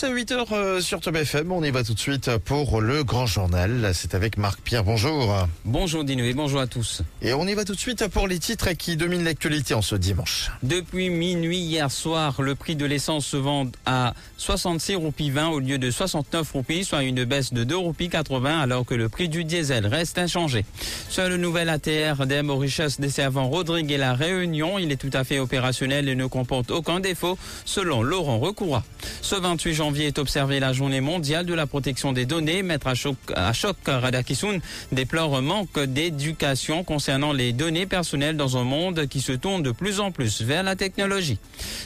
Tous, à 8h sur Top FM. On y va tout de suite pour le grand journal. C'est avec Marc Pierre. Bonjour. Bonjour Dino et bonjour à tous. Et on y va tout de suite pour les titres qui dominent l'actualité en ce dimanche. Depuis minuit hier soir, le prix de l'essence se vend à 66 roupies 20 au lieu de 69 roupies, soit une baisse de 2 roupies 80 alors que le prix du diesel reste inchangé. Sur le nouvel ATR des Mauritius desservant Rodrigue et la Réunion, il est tout à fait opérationnel et ne comporte aucun défaut selon Laurent Recoura. Ce 28 janvier est observé la journée mondiale de la protection des données. Maître Ashok, Ashok Radhakisun déplore manque d'éducation concernant les données personnelles dans un monde qui se tourne de plus en plus vers la technologie.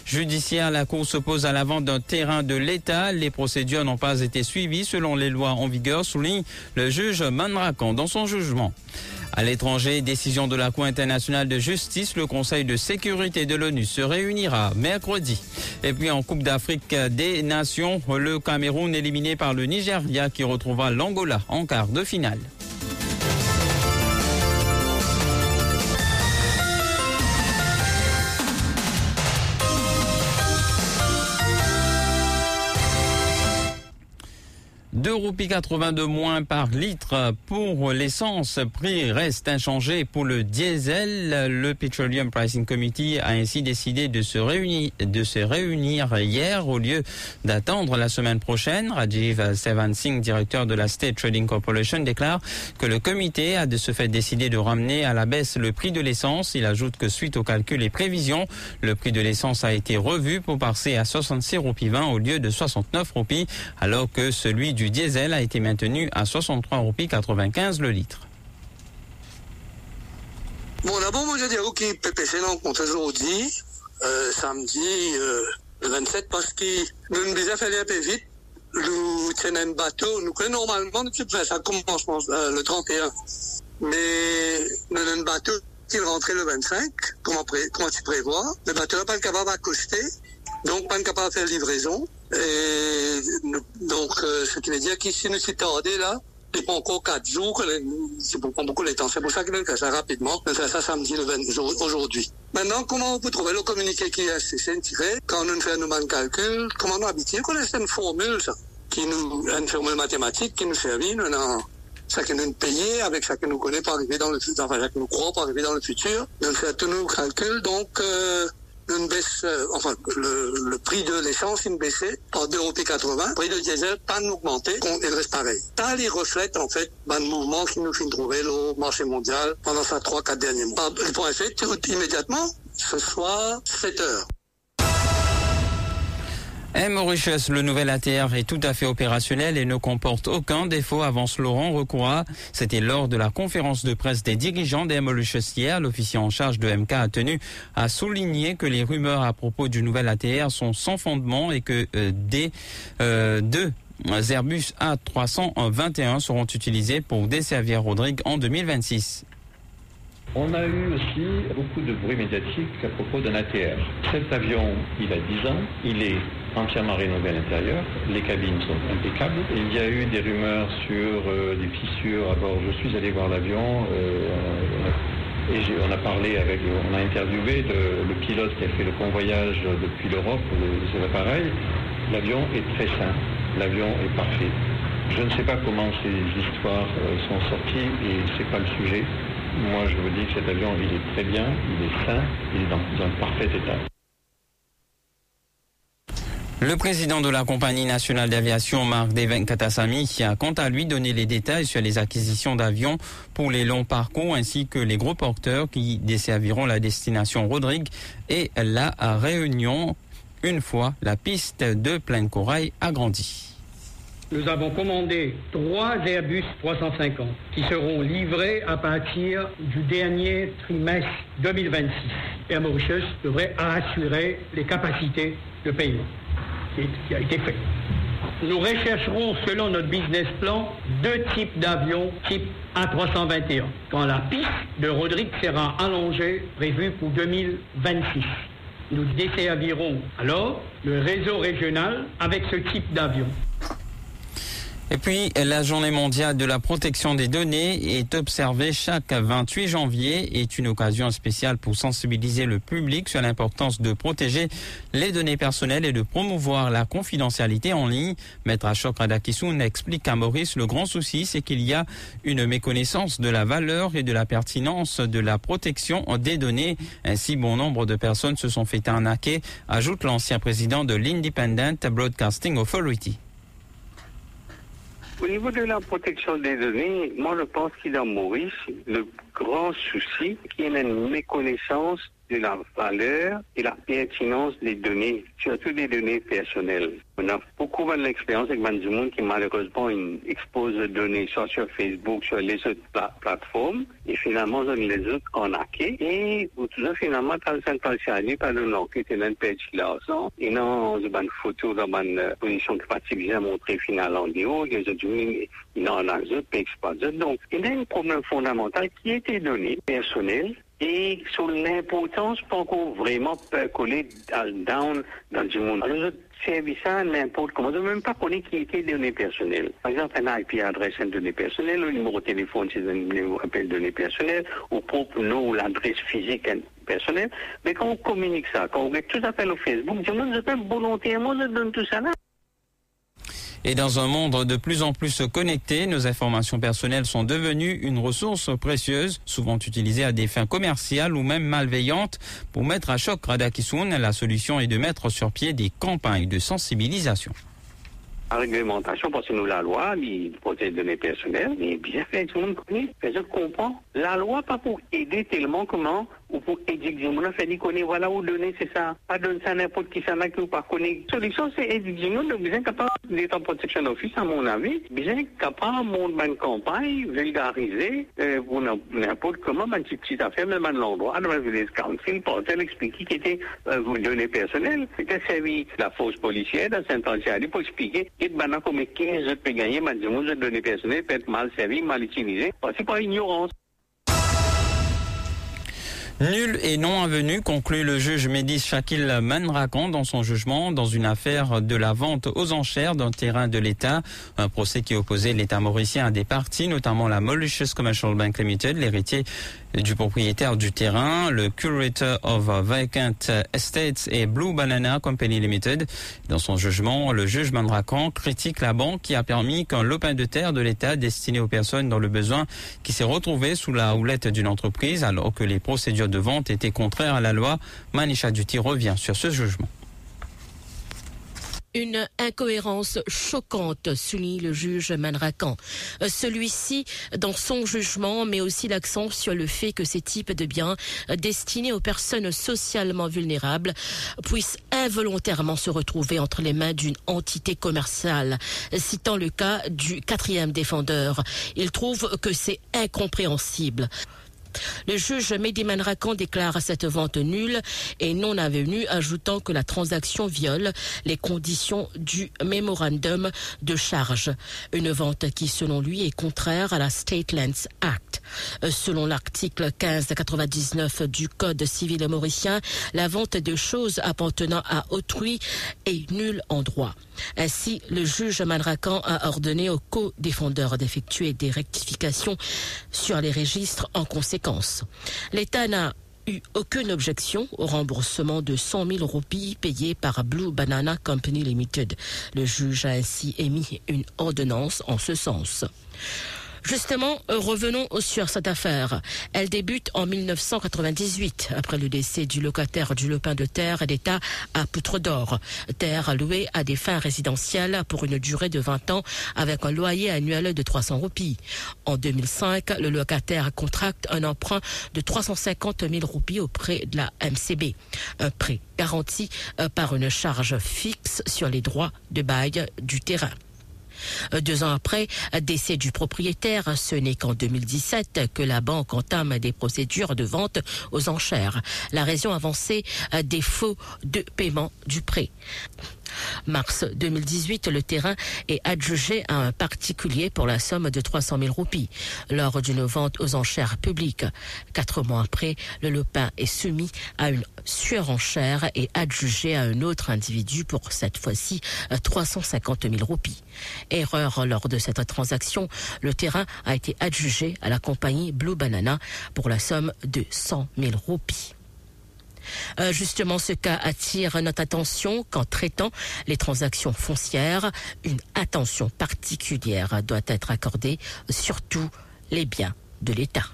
Judiciaire, la Cour s'oppose à la vente d'un terrain de l'État. Les procédures n'ont pas été suivies selon les lois en vigueur, souligne le juge Manrakan dans son jugement. À l'étranger, décision de la Cour internationale de justice, le Conseil de sécurité de l'ONU se réunira mercredi. Et puis en Coupe d'Afrique des Nations, le Cameroun éliminé par le Nigeria qui retrouvera l'Angola en quart de finale. Deux roupies 80 de moins par litre pour l'essence. Prix reste inchangé pour le diesel. Le Petroleum Pricing Committee a ainsi décidé de se réunir, de se réunir hier au lieu d'attendre la semaine prochaine. Rajiv Sevan Singh, directeur de la State Trading Corporation, déclare que le comité a de ce fait décidé de ramener à la baisse le prix de l'essence. Il ajoute que suite aux calculs et prévisions, le prix de l'essence a été revu pour passer à 66 roupies 20 au lieu de 69 roupies, alors que celui du diesel a été maintenu à 63 roupies 95 le litre. Bon, d'abord, moi, je dis, OK, PPC, non, contre aujourd'hui, euh, samedi, euh, le 27, parce que nous nous déjà fait un peu vite. Nous tenons un bateau, nous connaissons normalement, ça commence euh, le 31. Mais nous un bateau qui rentrait le 25, comment, pré, comment tu prévois. Le bateau n'est pas capable d'accoster, donc pas capable de faire livraison. Et donc, euh, ce qui veut dire qu'ici, nous sommes tardés là. Il pas encore quatre jours, c'est pour prendre beaucoup de temps. C'est pour ça qu'il fait ça rapidement. On fait ça samedi, le 20 aujourd'hui. Maintenant, comment on peut trouver le communiqué qui est tiré quand nous faisons nos calculs, comment nous qu'on a une formule, ça, qui nous, une formule mathématique qui nous servit, nous avons ça que nous payons avec ça que nous connaissons pour arriver dans le futur, enfin, ça que nous croyons pour arriver dans le futur. Nous faisons tous nos calculs, donc, euh, une baisse, euh, enfin, le, le, prix de l'essence, une baissée par 2,80 Le prix de diesel, pas augmenté, il reste pareil. Ça, les reflète, en fait, ben, le mouvement qui nous fait trouver au marché mondial pendant ces 3-4 derniers mois. Le point fait, immédiatement, ce soir, 7 heures. Et Mauritius, le nouvel ATR est tout à fait opérationnel et ne comporte aucun défaut, avance Laurent Recoura. C'était lors de la conférence de presse des dirigeants des Mauritius hier. L'officier en charge de MK a tenu à souligner que les rumeurs à propos du nouvel ATR sont sans fondement et que euh, des euh, deux Airbus A321 seront utilisés pour desservir Rodrigue en 2026. On a eu aussi beaucoup de bruit médiatique à propos d'un ATR. Cet avion, il a 10 ans, il est entièrement rénové à l'intérieur, les cabines sont impeccables. Il y a eu des rumeurs sur euh, des fissures à bord. Je suis allé voir l'avion euh, et on a parlé avec, on a interviewé le, pilote qui a fait le convoyage depuis l'Europe de, de ces appareils. L'avion est très sain, l'avion est parfait. Je ne sais pas comment ces histoires euh, sont sorties et c'est pas le sujet. Moi, je vous dis que cet avion, il est très bien, il est sain, il est dans un parfait état. Le président de la compagnie nationale d'aviation, Marc Devin Katasami, a quant à lui donné les détails sur les acquisitions d'avions pour les longs parcours ainsi que les gros porteurs qui desserviront la destination Rodrigue et la Réunion une fois la piste de Pleine Corail agrandie. Nous avons commandé trois Airbus 350 qui seront livrés à partir du dernier trimestre 2026. Air Mauritius devrait assurer les capacités de paiement qui a été fait. nous rechercherons, selon notre business plan, deux types d'avions type A321, quand la piste de Rodrigue sera allongée, prévue pour 2026. Nous desservirons alors le réseau régional avec ce type d'avion. Et puis, la journée mondiale de la protection des données est observée chaque 28 janvier et est une occasion spéciale pour sensibiliser le public sur l'importance de protéger les données personnelles et de promouvoir la confidentialité en ligne. Maître Ashok Radakissoun explique à Maurice le grand souci, c'est qu'il y a une méconnaissance de la valeur et de la pertinence de la protection des données. Ainsi, bon nombre de personnes se sont fait arnaquer, ajoute l'ancien président de l'Independent Broadcasting Authority. Au niveau de la protection des données, moi je pense qu'il a Maurice le grand souci qui est une méconnaissance de la valeur et la pertinence des données, surtout des données personnelles. On a beaucoup de l'expérience avec du monde qui malheureusement expose des données sur Facebook, sur les autres plateformes, et finalement on les autres en acquis. Et finalement, quand ça s'est par le nom qui était une page l'argent, et non, une photo dans une position qui pas bien montrée finalement en haut, les autres, ils n'en ont pas Donc, il y a un problème fondamental qui était donné personnel et sur l'importance pour qu'on vraiment coller down dans le monde. Alors, service ça n'importe comment. On ne même pas connaître qui était données personnelles. Par exemple, un IP adresse, une donnée personnelle, le numéro de téléphone, c'est un appel données personnelles, ou propre nom ou l'adresse physique personnelle. Mais quand on communique ça, quand on met tout à fait au Facebook, me dis volontairement, je donne tout ça là. Et dans un monde de plus en plus connecté, nos informations personnelles sont devenues une ressource précieuse, souvent utilisée à des fins commerciales ou même malveillantes. Pour mettre à choc Radakisun, la solution est de mettre sur pied des campagnes de sensibilisation. La réglementation, parce que nous, la loi, il protège les données personnelles, mais bien fait, tout le monde connaît, je comprends. La loi, pas pour aider tellement comment ou pour éduquer. On fait dit connaître, voilà où donner, c'est ça. Pas donner ça n'importe qui, ça n'a que pas connaître. La solution, c'est éduquer. Donc, bien capable d'être en protection office, à mon avis, bien capable, mon campagne, vulgariser, euh, pour n'importe comment, une petite, affaire, même à l'endroit, dans le village council, pour expliquer qui était euh, vos données personnelles. C'était servi la force policière dans Saint-Antiali pour expliquer que maintenant, comme 15 autres gagner, de données personnelles peut être mal servies, mal utilisées, parce que par ignorance. Nul et non avenu, conclut le juge Médis Shakil Manrakan dans son jugement dans une affaire de la vente aux enchères d'un terrain de l'État. Un procès qui opposait l'État mauricien à des parties, notamment la Mauritius Commercial Bank Limited, l'héritier du propriétaire du terrain, le Curator of Vacant Estates et Blue Banana Company Limited. Dans son jugement, le juge Mandrakan critique la banque qui a permis qu'un lopin de terre de l'État destiné aux personnes dans le besoin qui s'est retrouvé sous la houlette d'une entreprise alors que les procédures de vente étaient contraires à la loi. Manisha Duty revient sur ce jugement. Une incohérence choquante, souligne le juge Manrakan. Euh, celui-ci, dans son jugement, met aussi l'accent sur le fait que ces types de biens euh, destinés aux personnes socialement vulnérables puissent involontairement se retrouver entre les mains d'une entité commerciale. Citant le cas du quatrième défendeur, il trouve que c'est incompréhensible. Le juge Mehdi Manrakan déclare cette vente nulle et non avenue, ajoutant que la transaction viole les conditions du mémorandum de charge. Une vente qui, selon lui, est contraire à la State Lands Act. Selon l'article 1599 du Code civil mauricien, la vente de choses appartenant à autrui est nulle en droit. Ainsi, le juge Manrakan a ordonné aux co-défendeurs d'effectuer des rectifications sur les registres en conséquence. L'État n'a eu aucune objection au remboursement de 100 000 roupies payées par Blue Banana Company Limited. Le juge a ainsi émis une ordonnance en ce sens. Justement, euh, revenons sur cette affaire. Elle débute en 1998, après le décès du locataire du lopin de terre d'État à Poutre d'Or. Terre louée à des fins résidentielles pour une durée de 20 ans avec un loyer annuel de 300 roupies. En 2005, le locataire contracte un emprunt de 350 000 roupies auprès de la MCB. Un prêt garanti euh, par une charge fixe sur les droits de bail du terrain. Euh, deux ans après, décès du propriétaire, ce n'est qu'en 2017 que la banque entame des procédures de vente aux enchères. La raison avancée, défaut de paiement du prêt. Mars 2018, le terrain est adjugé à un particulier pour la somme de 300 000 roupies lors d'une vente aux enchères publiques. Quatre mois après, le lopin est soumis à une surenchère et adjugé à un autre individu pour cette fois-ci 350 000 roupies. Erreur lors de cette transaction, le terrain a été adjugé à la compagnie Blue Banana pour la somme de 100 000 roupies. Euh, justement, ce cas attire notre attention qu'en traitant les transactions foncières, une attention particulière doit être accordée, surtout les biens de l'État.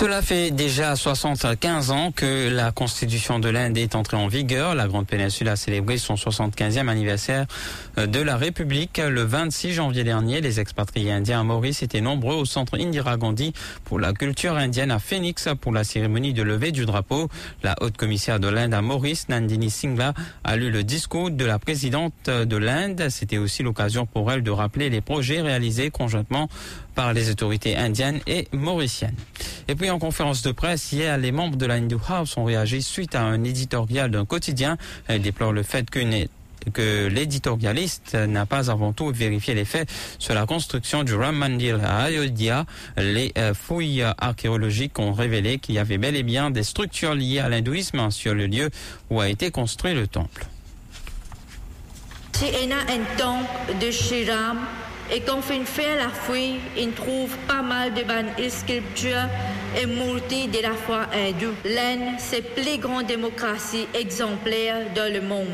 Cela fait déjà 75 ans que la Constitution de l'Inde est entrée en vigueur. La Grande Péninsule a célébré son 75e anniversaire euh, de la République le 26 janvier dernier. Les expatriés indiens à Maurice étaient nombreux au centre Indira Gandhi pour la culture indienne à Phoenix pour la cérémonie de levée du drapeau. La haute commissaire de l'Inde à Maurice, Nandini Singla, a lu le discours de la présidente de l'Inde. C'était aussi l'occasion pour elle de rappeler les projets réalisés conjointement par les autorités indiennes et mauriciennes. Et puis en conférence de presse, hier, les membres de la Hindu House ont réagi suite à un éditorial d'un quotidien. Elle déplore le fait que l'éditorialiste n'a pas avant tout vérifié les faits sur la construction du Ram Mandir à Ayodhya. Les euh, fouilles archéologiques ont révélé qu'il y avait bel et bien des structures liées à l'hindouisme sur le lieu où a été construit le temple. C'est un temple de et quand on fait la fouille, on trouve pas mal de bonnes sculptures et murtis de la foi hindoue. L'Inde, c'est la plus grande démocratie exemplaire dans le monde.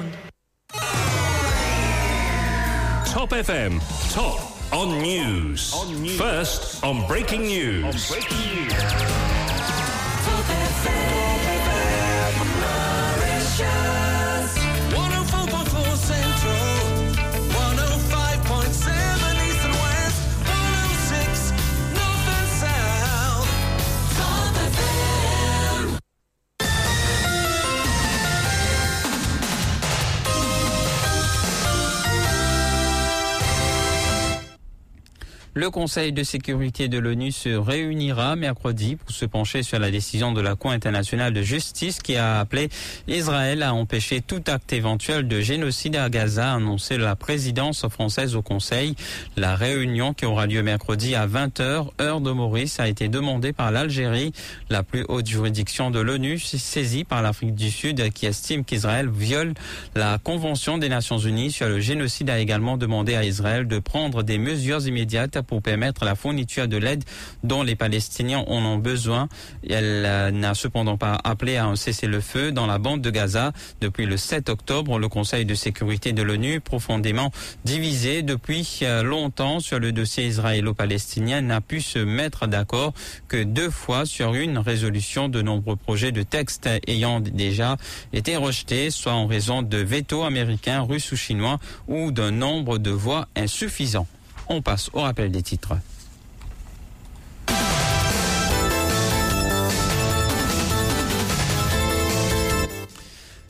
Top FM, top on news. First on breaking news. Le Conseil de sécurité de l'ONU se réunira mercredi pour se pencher sur la décision de la Cour internationale de justice qui a appelé Israël à empêcher tout acte éventuel de génocide à Gaza, annoncé la présidence française au Conseil. La réunion qui aura lieu mercredi à 20h, heure de Maurice, a été demandée par l'Algérie, la plus haute juridiction de l'ONU, saisie par l'Afrique du Sud qui estime qu'Israël viole la Convention des Nations Unies sur le génocide, a également demandé à Israël de prendre des mesures immédiates pour permettre la fourniture de l'aide dont les Palestiniens en ont besoin. Elle euh, n'a cependant pas appelé à un cessez-le-feu dans la bande de Gaza. Depuis le 7 octobre, le Conseil de sécurité de l'ONU, profondément divisé depuis euh, longtemps sur le dossier israélo-palestinien, n'a pu se mettre d'accord que deux fois sur une résolution de nombreux projets de textes ayant déjà été rejetés, soit en raison de veto américains, russes ou chinois, ou d'un nombre de voix insuffisant. On passe au rappel des titres.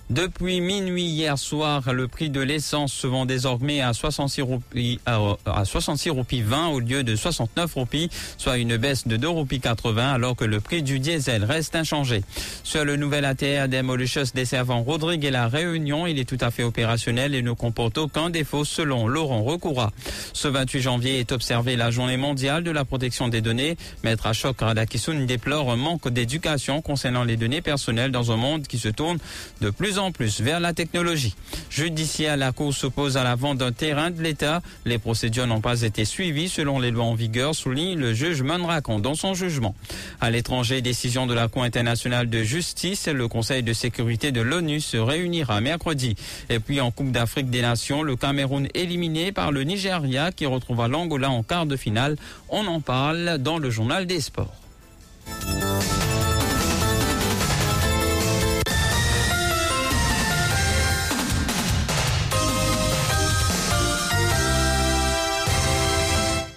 Depuis minuit hier soir, le prix de l'essence se vend désormais à 66 roupies, à 66 roupies 20 au lieu de 69 roupies, soit une baisse de 2 roupies 80, alors que le prix du diesel reste inchangé. Sur le nouvel ATR des desservant Rodrigue et la Réunion, il est tout à fait opérationnel et ne comporte aucun défaut selon Laurent Recoura. Ce 28 janvier est observé la journée mondiale de la protection des données. Maître Ashok Radakissoun déplore un manque d'éducation concernant les données personnelles dans un monde qui se tourne de plus en plus vers la technologie. Judiciaire, la Cour s'oppose à la vente d'un terrain de l'État. Les procédures n'ont pas été suivies selon les lois en vigueur, souligne le juge Manrakon dans son jugement. À l'étranger, décision de la Cour internationale de justice, le Conseil de sécurité de l'ONU se réunira mercredi. Et puis en Coupe d'Afrique des Nations, le Cameroun éliminé par le Nigeria qui retrouvera l'Angola en quart de finale. On en parle dans le journal des sports.